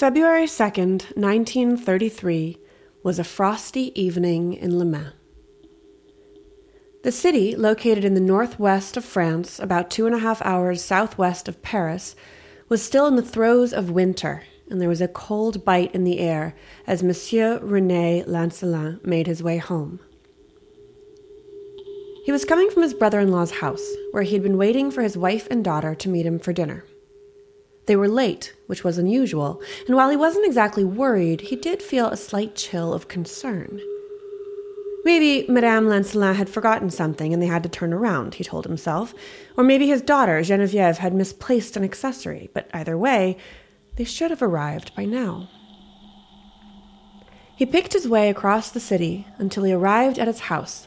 February 2nd, 1933, was a frosty evening in Le Mans. The city, located in the northwest of France, about two and a half hours southwest of Paris, was still in the throes of winter, and there was a cold bite in the air as Monsieur Rene Lancelin made his way home. He was coming from his brother in law's house, where he had been waiting for his wife and daughter to meet him for dinner. They were late, which was unusual, and while he wasn't exactly worried, he did feel a slight chill of concern. Maybe Madame Lancelin had forgotten something and they had to turn around, he told himself. Or maybe his daughter, Genevieve, had misplaced an accessory, but either way, they should have arrived by now. He picked his way across the city until he arrived at his house,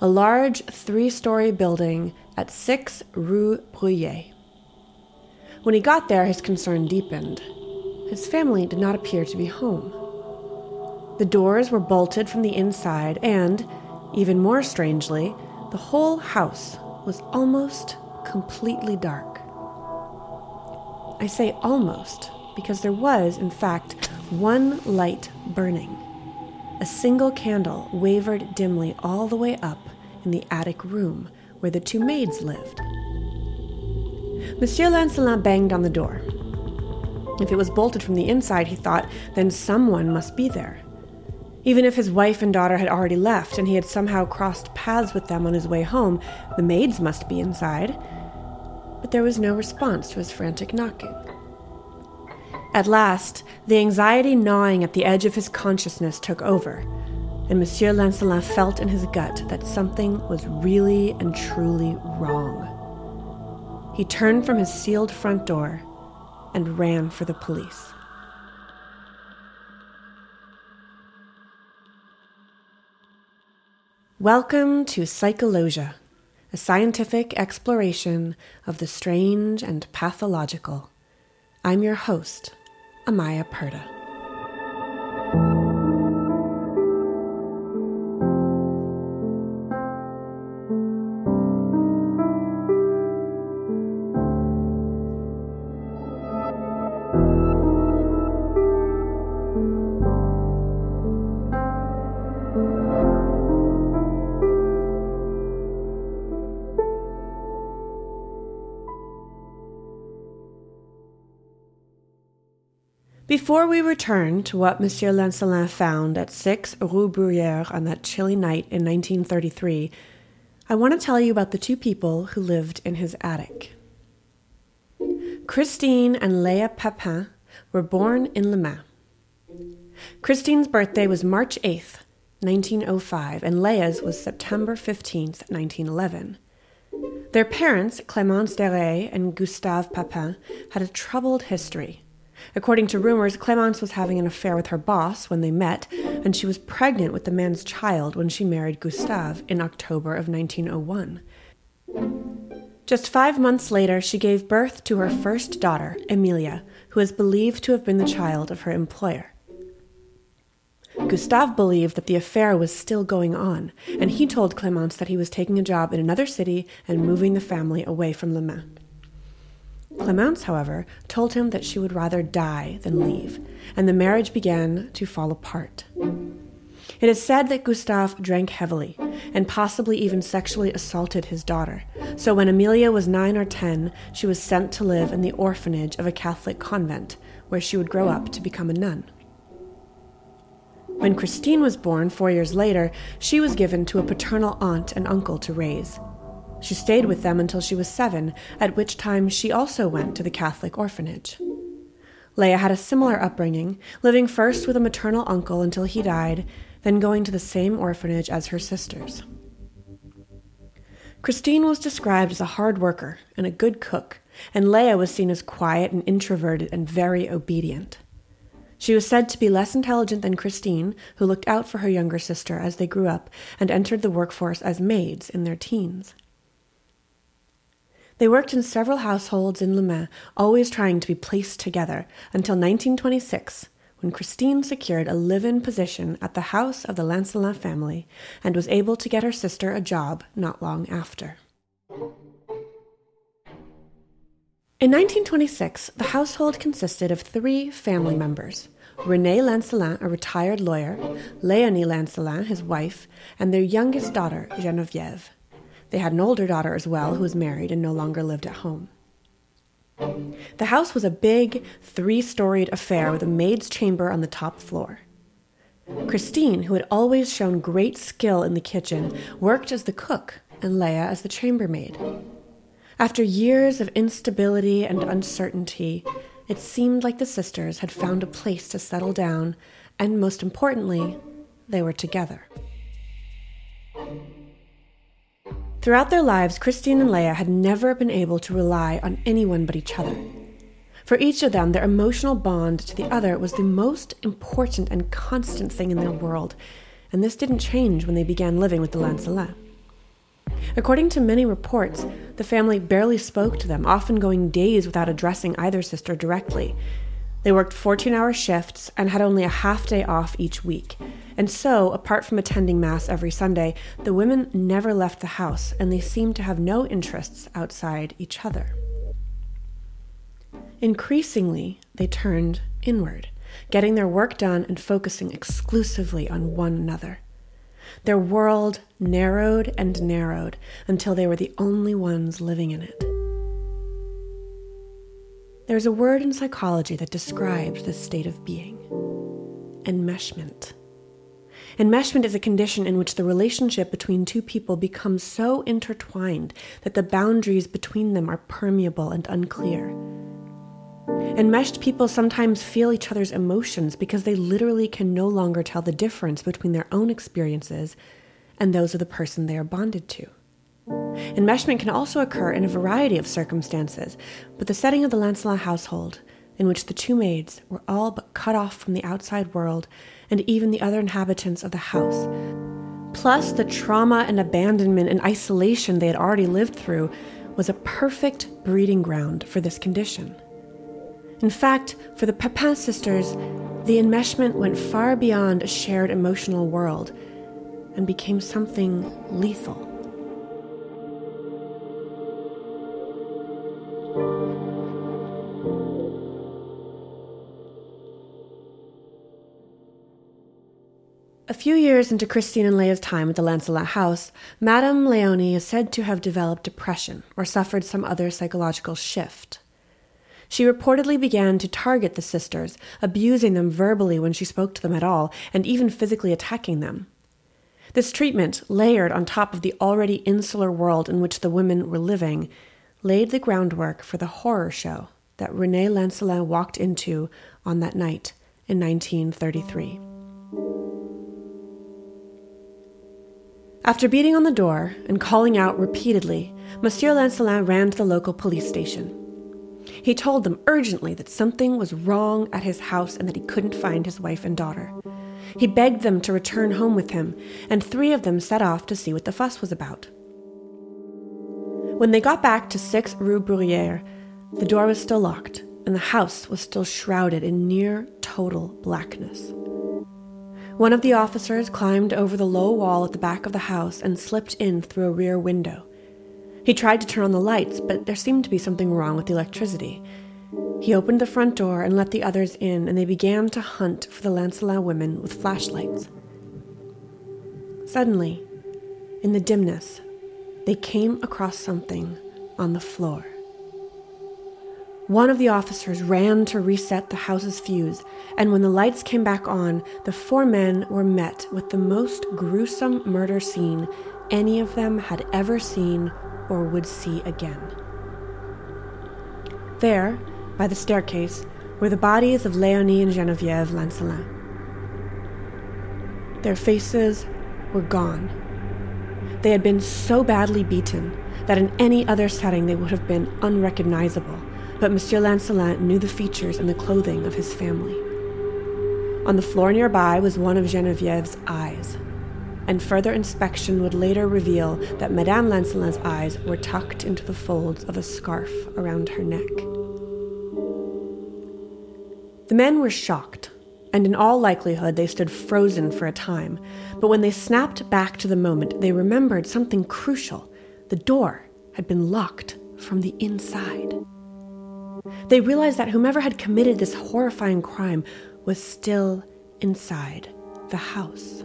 a large three story building at 6 Rue Bruyère. When he got there, his concern deepened. His family did not appear to be home. The doors were bolted from the inside, and, even more strangely, the whole house was almost completely dark. I say almost because there was, in fact, one light burning. A single candle wavered dimly all the way up in the attic room where the two maids lived. Monsieur Lancelin banged on the door. If it was bolted from the inside, he thought, then someone must be there. Even if his wife and daughter had already left and he had somehow crossed paths with them on his way home, the maids must be inside. But there was no response to his frantic knocking. At last, the anxiety gnawing at the edge of his consciousness took over, and Monsieur Lancelin felt in his gut that something was really and truly wrong. He turned from his sealed front door and ran for the police. Welcome to Psychologia, a scientific exploration of the strange and pathological. I'm your host, Amaya Perda. Before we return to what Monsieur Lancelin found at 6 Rue Bruyère on that chilly night in 1933, I want to tell you about the two people who lived in his attic. Christine and Leah Papin were born in Le Mans. Christine's birthday was March 8th, 1905, and Leah's was September 15th, 1911. Their parents, Clémence Derée and Gustave Papin, had a troubled history. According to rumors, Clemence was having an affair with her boss when they met, and she was pregnant with the man's child when she married Gustave in October of 1901. Just five months later, she gave birth to her first daughter, Emilia, who is believed to have been the child of her employer. Gustave believed that the affair was still going on, and he told Clemence that he was taking a job in another city and moving the family away from Le Mans. Clemence, however, told him that she would rather die than leave, and the marriage began to fall apart. It is said that Gustave drank heavily and possibly even sexually assaulted his daughter. So when Emilia was nine or ten, she was sent to live in the orphanage of a Catholic convent, where she would grow up to become a nun. When Christine was born four years later, she was given to a paternal aunt and uncle to raise. She stayed with them until she was seven, at which time she also went to the Catholic orphanage. Leah had a similar upbringing, living first with a maternal uncle until he died, then going to the same orphanage as her sisters. Christine was described as a hard worker and a good cook, and Leah was seen as quiet and introverted and very obedient. She was said to be less intelligent than Christine, who looked out for her younger sister as they grew up and entered the workforce as maids in their teens. They worked in several households in Le Mans, always trying to be placed together, until 1926, when Christine secured a live in position at the house of the Lancelin family and was able to get her sister a job not long after. In 1926, the household consisted of three family members Rene Lancelin, a retired lawyer, Leonie Lancelin, his wife, and their youngest daughter, Geneviève. They had an older daughter as well, who was married and no longer lived at home. The house was a big, three storied affair with a maid's chamber on the top floor. Christine, who had always shown great skill in the kitchen, worked as the cook and Leah as the chambermaid. After years of instability and uncertainty, it seemed like the sisters had found a place to settle down, and most importantly, they were together. Throughout their lives, Christine and Leah had never been able to rely on anyone but each other. For each of them, their emotional bond to the other was the most important and constant thing in their world, and this didn't change when they began living with the Lancelins. According to many reports, the family barely spoke to them, often going days without addressing either sister directly. They worked 14 hour shifts and had only a half day off each week. And so, apart from attending Mass every Sunday, the women never left the house and they seemed to have no interests outside each other. Increasingly, they turned inward, getting their work done and focusing exclusively on one another. Their world narrowed and narrowed until they were the only ones living in it. There's a word in psychology that describes this state of being enmeshment. Enmeshment is a condition in which the relationship between two people becomes so intertwined that the boundaries between them are permeable and unclear. Enmeshed people sometimes feel each other's emotions because they literally can no longer tell the difference between their own experiences and those of the person they are bonded to. Enmeshment can also occur in a variety of circumstances, but the setting of the Lancelin household, in which the two maids were all but cut off from the outside world and even the other inhabitants of the house, plus the trauma and abandonment and isolation they had already lived through, was a perfect breeding ground for this condition. In fact, for the Papin sisters, the enmeshment went far beyond a shared emotional world and became something lethal. A few years into Christine and Leah's time at the Lancelin house, Madame Leonie is said to have developed depression or suffered some other psychological shift. She reportedly began to target the sisters, abusing them verbally when she spoke to them at all, and even physically attacking them. This treatment, layered on top of the already insular world in which the women were living, laid the groundwork for the horror show that Rene Lancelin walked into on that night in 1933. After beating on the door and calling out repeatedly, Monsieur Lancelin ran to the local police station. He told them urgently that something was wrong at his house and that he couldn't find his wife and daughter. He begged them to return home with him, and three of them set off to see what the fuss was about. When they got back to 6 Rue Bruyère, the door was still locked, and the house was still shrouded in near total blackness. One of the officers climbed over the low wall at the back of the house and slipped in through a rear window. He tried to turn on the lights, but there seemed to be something wrong with the electricity. He opened the front door and let the others in, and they began to hunt for the Lancelin women with flashlights. Suddenly, in the dimness, they came across something on the floor. One of the officers ran to reset the house's fuse, and when the lights came back on, the four men were met with the most gruesome murder scene any of them had ever seen or would see again. There, by the staircase, were the bodies of Leonie and Geneviève Lancelin. Their faces were gone. They had been so badly beaten that in any other setting they would have been unrecognizable, but Monsieur Lancelin knew the features and the clothing of his family. On the floor nearby was one of Geneviève's eyes, and further inspection would later reveal that Madame Lancelin's eyes were tucked into the folds of a scarf around her neck. The men were shocked, and in all likelihood they stood frozen for a time, but when they snapped back to the moment, they remembered something crucial. The door had been locked from the inside. They realized that whomever had committed this horrifying crime was still inside the house.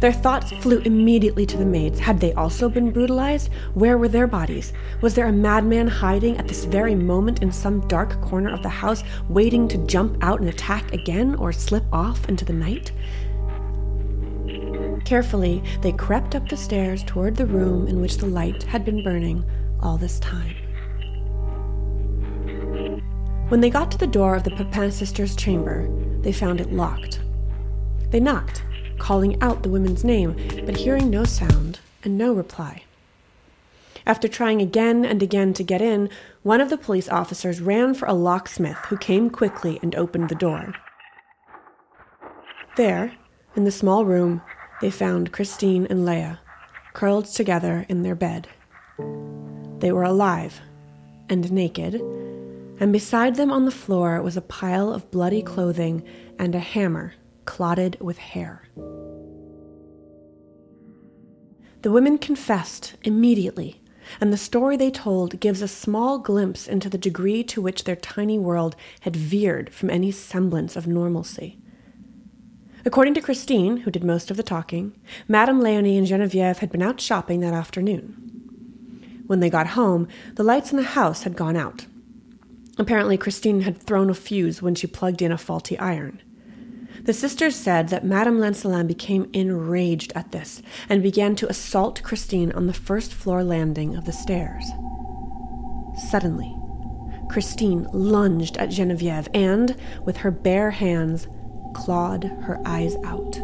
Their thoughts flew immediately to the maids. Had they also been brutalized? Where were their bodies? Was there a madman hiding at this very moment in some dark corner of the house, waiting to jump out and attack again or slip off into the night? Carefully, they crept up the stairs toward the room in which the light had been burning all this time. When they got to the door of the Papin sisters' chamber, they found it locked. They knocked calling out the woman's name, but hearing no sound and no reply. After trying again and again to get in, one of the police officers ran for a locksmith who came quickly and opened the door. There, in the small room, they found Christine and Leah, curled together in their bed. They were alive and naked, and beside them on the floor was a pile of bloody clothing and a hammer clotted with hair. The women confessed immediately, and the story they told gives a small glimpse into the degree to which their tiny world had veered from any semblance of normalcy. According to Christine, who did most of the talking, Madame Leonie and Genevieve had been out shopping that afternoon. When they got home, the lights in the house had gone out. Apparently, Christine had thrown a fuse when she plugged in a faulty iron. The sisters said that Madame Lancelin became enraged at this and began to assault Christine on the first floor landing of the stairs. Suddenly, Christine lunged at Genevieve and, with her bare hands, clawed her eyes out.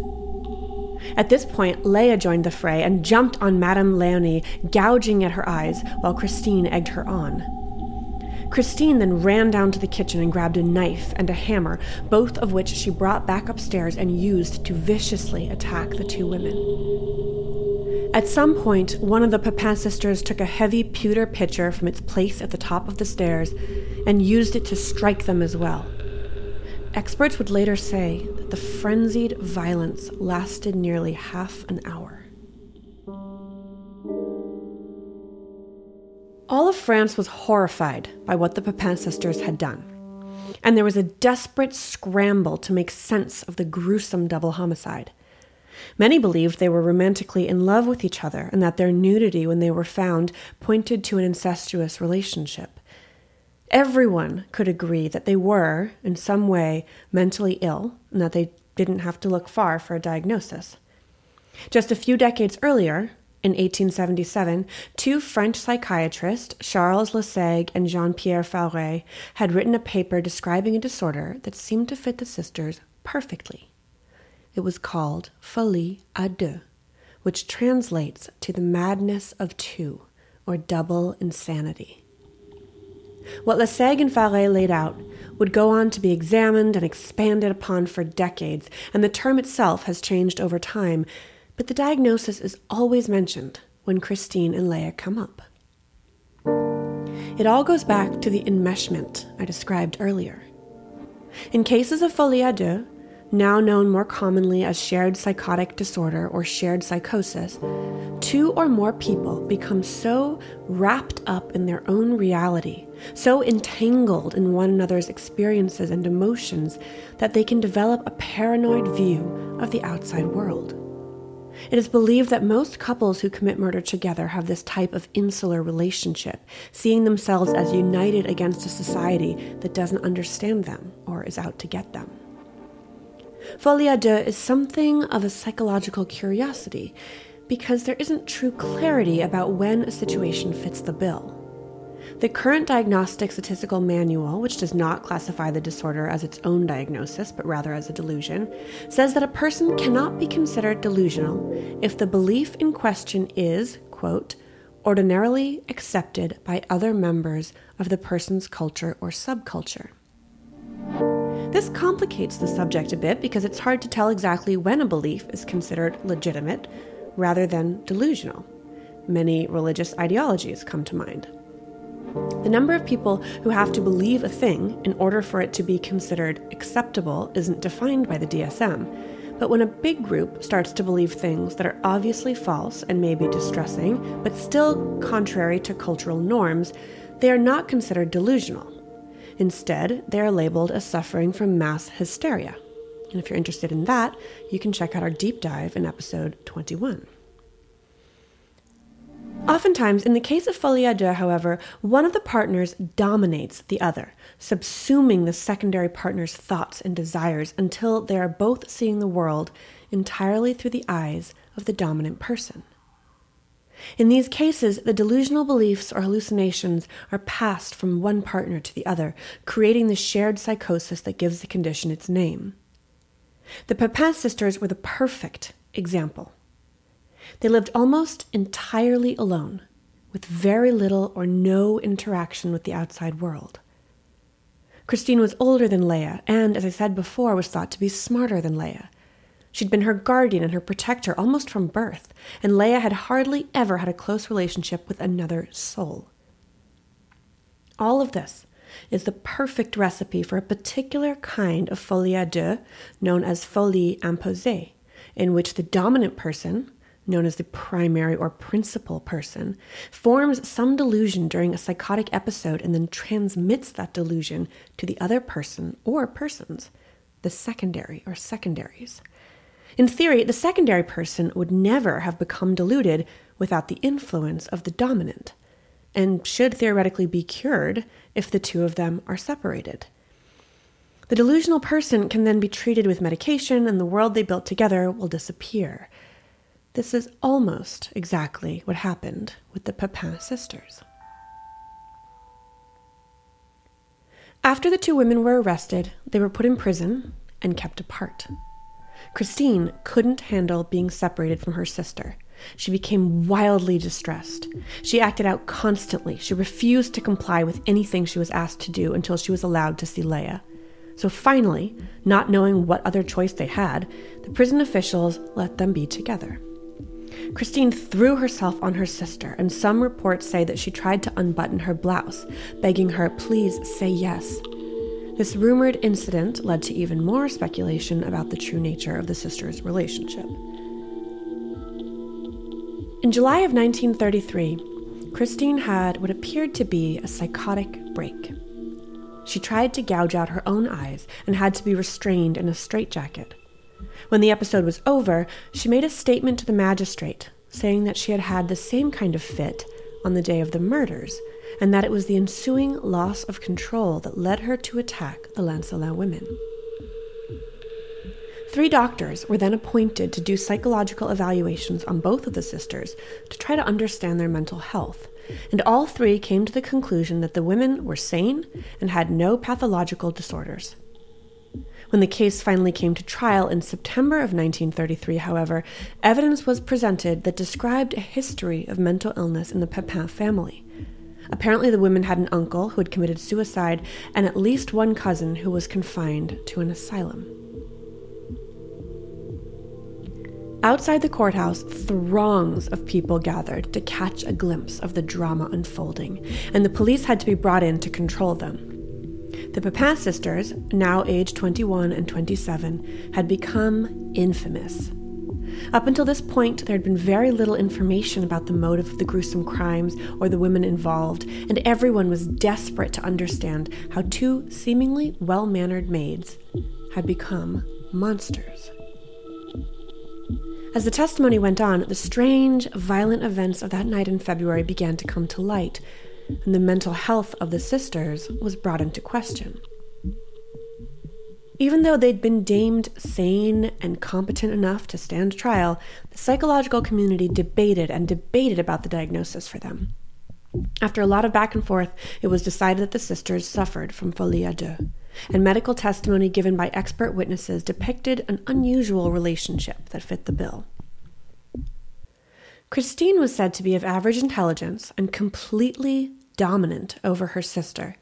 At this point, Leah joined the fray and jumped on Madame Leonie, gouging at her eyes, while Christine egged her on. Christine then ran down to the kitchen and grabbed a knife and a hammer, both of which she brought back upstairs and used to viciously attack the two women. At some point, one of the Papin sisters took a heavy pewter pitcher from its place at the top of the stairs and used it to strike them as well. Experts would later say that the frenzied violence lasted nearly half an hour. All of France was horrified by what the Papin sisters had done, and there was a desperate scramble to make sense of the gruesome double homicide. Many believed they were romantically in love with each other and that their nudity when they were found pointed to an incestuous relationship. Everyone could agree that they were, in some way, mentally ill and that they didn't have to look far for a diagnosis. Just a few decades earlier, in 1877, two French psychiatrists, Charles Lasègue and Jean Pierre Faure, had written a paper describing a disorder that seemed to fit the sisters perfectly. It was called folie à deux, which translates to the madness of two, or double insanity. What Lasègue and Faure laid out would go on to be examined and expanded upon for decades, and the term itself has changed over time but the diagnosis is always mentioned when Christine and Leah come up. It all goes back to the enmeshment I described earlier. In cases of folie à deux, now known more commonly as shared psychotic disorder or shared psychosis, two or more people become so wrapped up in their own reality, so entangled in one another's experiences and emotions, that they can develop a paranoid view of the outside world. It is believed that most couples who commit murder together have this type of insular relationship, seeing themselves as united against a society that doesn't understand them or is out to get them. Folie à deux is something of a psychological curiosity because there isn't true clarity about when a situation fits the bill. The current Diagnostic Statistical Manual, which does not classify the disorder as its own diagnosis, but rather as a delusion, says that a person cannot be considered delusional if the belief in question is, quote, ordinarily accepted by other members of the person's culture or subculture. This complicates the subject a bit because it's hard to tell exactly when a belief is considered legitimate rather than delusional. Many religious ideologies come to mind. The number of people who have to believe a thing in order for it to be considered acceptable isn't defined by the DSM. But when a big group starts to believe things that are obviously false and maybe distressing, but still contrary to cultural norms, they are not considered delusional. Instead, they are labeled as suffering from mass hysteria. And if you're interested in that, you can check out our deep dive in episode 21. Oftentimes, in the case of deux, however, one of the partners dominates the other, subsuming the secondary partner's thoughts and desires until they are both seeing the world entirely through the eyes of the dominant person. In these cases, the delusional beliefs or hallucinations are passed from one partner to the other, creating the shared psychosis that gives the condition its name. The Papin sisters were the perfect example. They lived almost entirely alone, with very little or no interaction with the outside world. Christine was older than Leah, and, as I said before, was thought to be smarter than Leah. She'd been her guardian and her protector almost from birth, and Leah had hardly ever had a close relationship with another soul. All of this is the perfect recipe for a particular kind of folie à deux known as folie imposée, in which the dominant person, known as the primary or principal person, forms some delusion during a psychotic episode and then transmits that delusion to the other person or persons, the secondary or secondaries. In theory, the secondary person would never have become deluded without the influence of the dominant, and should theoretically be cured if the two of them are separated. The delusional person can then be treated with medication, and the world they built together will disappear. This is almost exactly what happened with the Papin sisters. After the two women were arrested, they were put in prison and kept apart. Christine couldn't handle being separated from her sister. She became wildly distressed. She acted out constantly. She refused to comply with anything she was asked to do until she was allowed to see Leah. So finally, not knowing what other choice they had, the prison officials let them be together. Christine threw herself on her sister, and some reports say that she tried to unbutton her blouse, begging her, please say yes. This rumored incident led to even more speculation about the true nature of the sisters' relationship. In July of 1933, Christine had what appeared to be a psychotic break. She tried to gouge out her own eyes and had to be restrained in a straitjacket. When the episode was over, she made a statement to the magistrate saying that she had had the same kind of fit on the day of the murders, and that it was the ensuing loss of control that led her to attack the Lancelin women. Three doctors were then appointed to do psychological evaluations on both of the sisters to try to understand their mental health, and all three came to the conclusion that the women were sane and had no pathological disorders. When the case finally came to trial in September of 1933, however, evidence was presented that described a history of mental illness in the Papin family. Apparently, the women had an uncle who had committed suicide and at least one cousin who was confined to an asylum. Outside the courthouse, throngs of people gathered to catch a glimpse of the drama unfolding, and the police had to be brought in to control them. The Papin sisters, now aged 21 and 27, had become infamous. Up until this point, there had been very little information about the motive of the gruesome crimes or the women involved, and everyone was desperate to understand how two seemingly well mannered maids had become monsters. As the testimony went on, the strange, violent events of that night in February began to come to light, and the mental health of the sisters was brought into question. Even though they'd been deemed sane and competent enough to stand trial, the psychological community debated and debated about the diagnosis for them. After a lot of back and forth, it was decided that the sisters suffered from folie à deux, and medical testimony given by expert witnesses depicted an unusual relationship that fit the bill. Christine was said to be of average intelligence and completely dominant over her sister,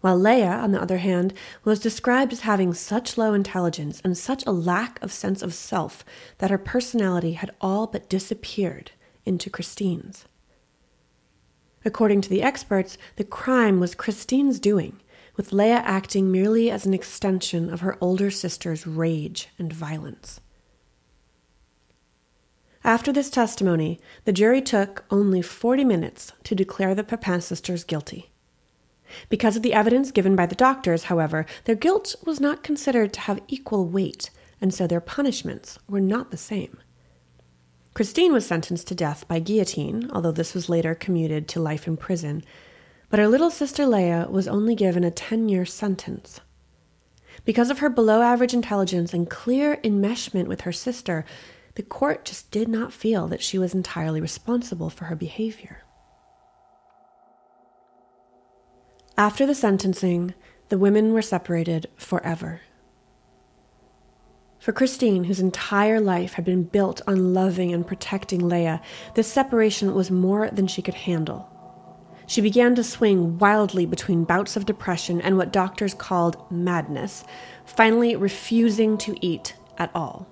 while Leah, on the other hand, was described as having such low intelligence and such a lack of sense of self that her personality had all but disappeared into Christine's. According to the experts, the crime was Christine's doing, with Leah acting merely as an extension of her older sister's rage and violence. After this testimony, the jury took only 40 minutes to declare the Papin sisters guilty. Because of the evidence given by the doctors, however, their guilt was not considered to have equal weight, and so their punishments were not the same. Christine was sentenced to death by guillotine, although this was later commuted to life in prison, but her little sister Leah was only given a 10 year sentence. Because of her below average intelligence and clear enmeshment with her sister, the court just did not feel that she was entirely responsible for her behavior. After the sentencing, the women were separated forever. For Christine, whose entire life had been built on loving and protecting Leah, this separation was more than she could handle. She began to swing wildly between bouts of depression and what doctors called madness, finally refusing to eat at all.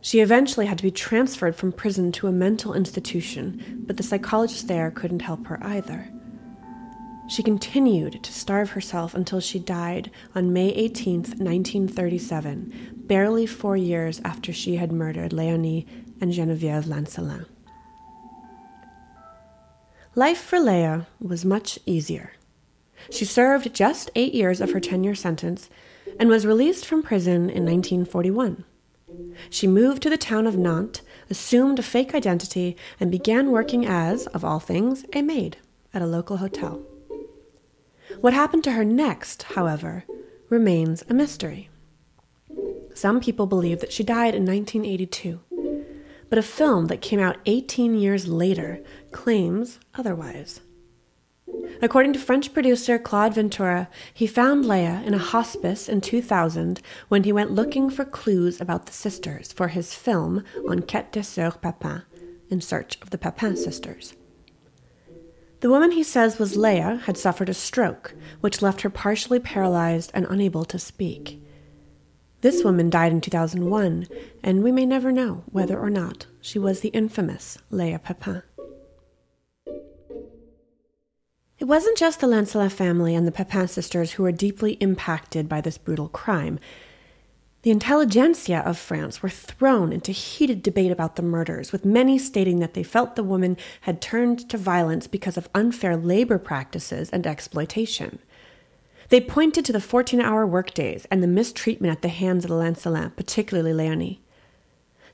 She eventually had to be transferred from prison to a mental institution, but the psychologist there couldn't help her either. She continued to starve herself until she died on May 18, 1937, barely four years after she had murdered Leonie and Geneviève Lancelin. Life for Leah was much easier. She served just eight years of her 10 year sentence and was released from prison in 1941. She moved to the town of Nantes, assumed a fake identity, and began working as, of all things, a maid at a local hotel. What happened to her next, however, remains a mystery. Some people believe that she died in 1982, but a film that came out 18 years later claims otherwise. According to French producer Claude Ventura, he found Leah in a hospice in 2000 when he went looking for clues about the sisters for his film Enquête des Sœurs Papin, in search of the Papin sisters. The woman he says was Leah had suffered a stroke, which left her partially paralyzed and unable to speak. This woman died in 2001, and we may never know whether or not she was the infamous Leah Papin. It wasn't just the Lancelin family and the Papin sisters who were deeply impacted by this brutal crime. The intelligentsia of France were thrown into heated debate about the murders, with many stating that they felt the woman had turned to violence because of unfair labor practices and exploitation. They pointed to the 14 hour workdays and the mistreatment at the hands of the Lancelin, particularly Leonie.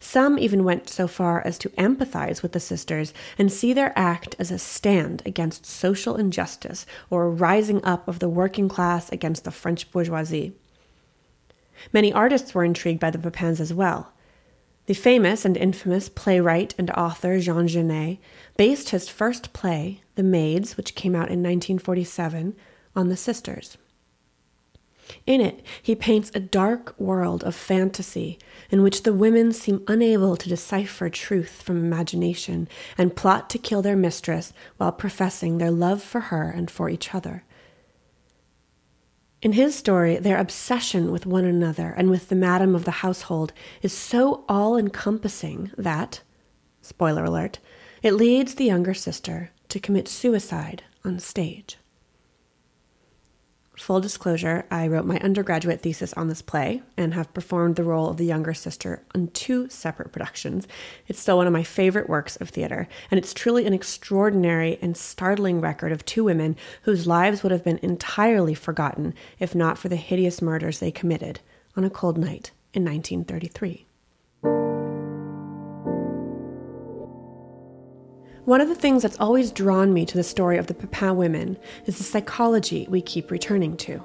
Some even went so far as to empathize with the sisters and see their act as a stand against social injustice or a rising up of the working class against the French bourgeoisie. Many artists were intrigued by the Papins as well. The famous and infamous playwright and author Jean Genet based his first play, The Maids, which came out in 1947, on the sisters. In it, he paints a dark world of fantasy in which the women seem unable to decipher truth from imagination and plot to kill their mistress while professing their love for her and for each other. In his story, their obsession with one another and with the madam of the household is so all encompassing that, spoiler alert, it leads the younger sister to commit suicide on stage. Full disclosure, I wrote my undergraduate thesis on this play and have performed the role of the younger sister on two separate productions. It's still one of my favorite works of theater, and it's truly an extraordinary and startling record of two women whose lives would have been entirely forgotten if not for the hideous murders they committed on a cold night in 1933. One of the things that's always drawn me to the story of the Papin women is the psychology we keep returning to.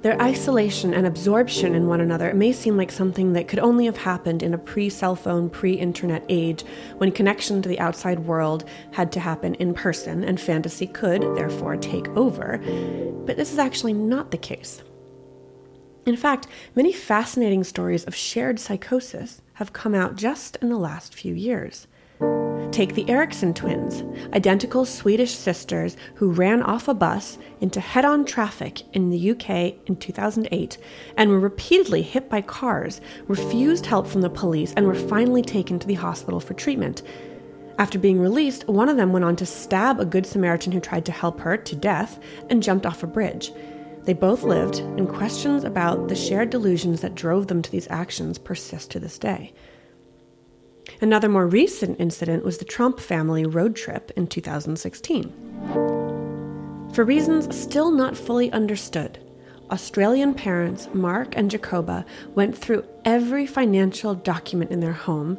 Their isolation and absorption in one another may seem like something that could only have happened in a pre cell phone, pre internet age when connection to the outside world had to happen in person and fantasy could, therefore, take over. But this is actually not the case. In fact, many fascinating stories of shared psychosis have come out just in the last few years. Take the Eriksson twins, identical Swedish sisters who ran off a bus into head on traffic in the UK in 2008 and were repeatedly hit by cars, refused help from the police, and were finally taken to the hospital for treatment. After being released, one of them went on to stab a Good Samaritan who tried to help her to death and jumped off a bridge. They both lived, and questions about the shared delusions that drove them to these actions persist to this day. Another more recent incident was the Tromp family road trip in 2016. For reasons still not fully understood, Australian parents Mark and Jacoba went through every financial document in their home,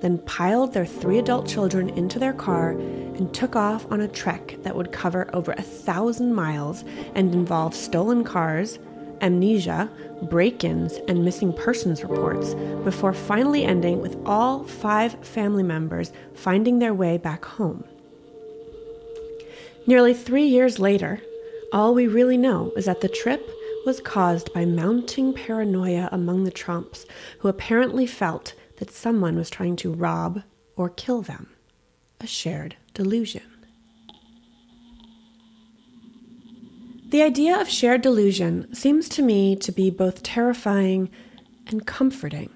then piled their three adult children into their car and took off on a trek that would cover over a thousand miles and involve stolen cars, amnesia, break ins, and missing persons reports before finally ending with all five family members finding their way back home. Nearly three years later, all we really know is that the trip was caused by mounting paranoia among the Tromps, who apparently felt that someone was trying to rob or kill them. A shared delusion. The idea of shared delusion seems to me to be both terrifying and comforting.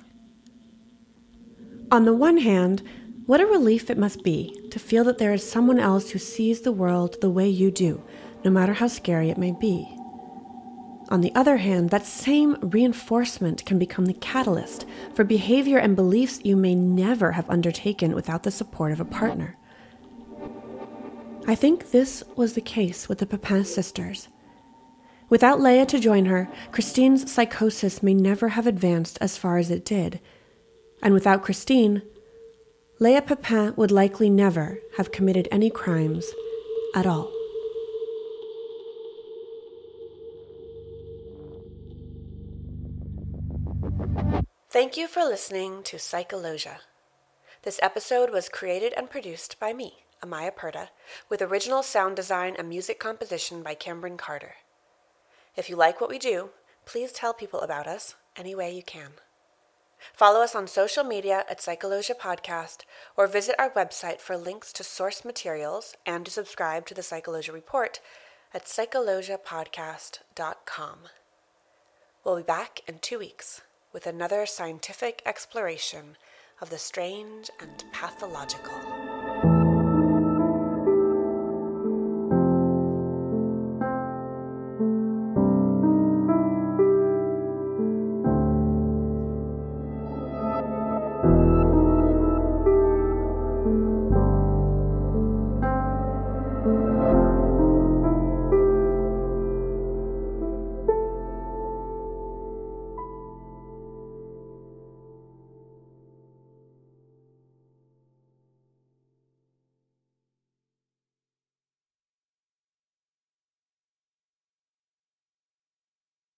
On the one hand, what a relief it must be to feel that there is someone else who sees the world the way you do, no matter how scary it may be. On the other hand, that same reinforcement can become the catalyst for behavior and beliefs you may never have undertaken without the support of a partner. I think this was the case with the Papin sisters. Without Leah to join her, Christine's psychosis may never have advanced as far as it did. And without Christine, Leah Papin would likely never have committed any crimes at all. Thank you for listening to Psychologia. This episode was created and produced by me, Amaya Purda, with original sound design and music composition by Cameron Carter. If you like what we do, please tell people about us any way you can. Follow us on social media at Psychologia Podcast or visit our website for links to source materials and to subscribe to the Psychologia Report at psychologiapodcast.com. We'll be back in two weeks with another scientific exploration of the strange and pathological.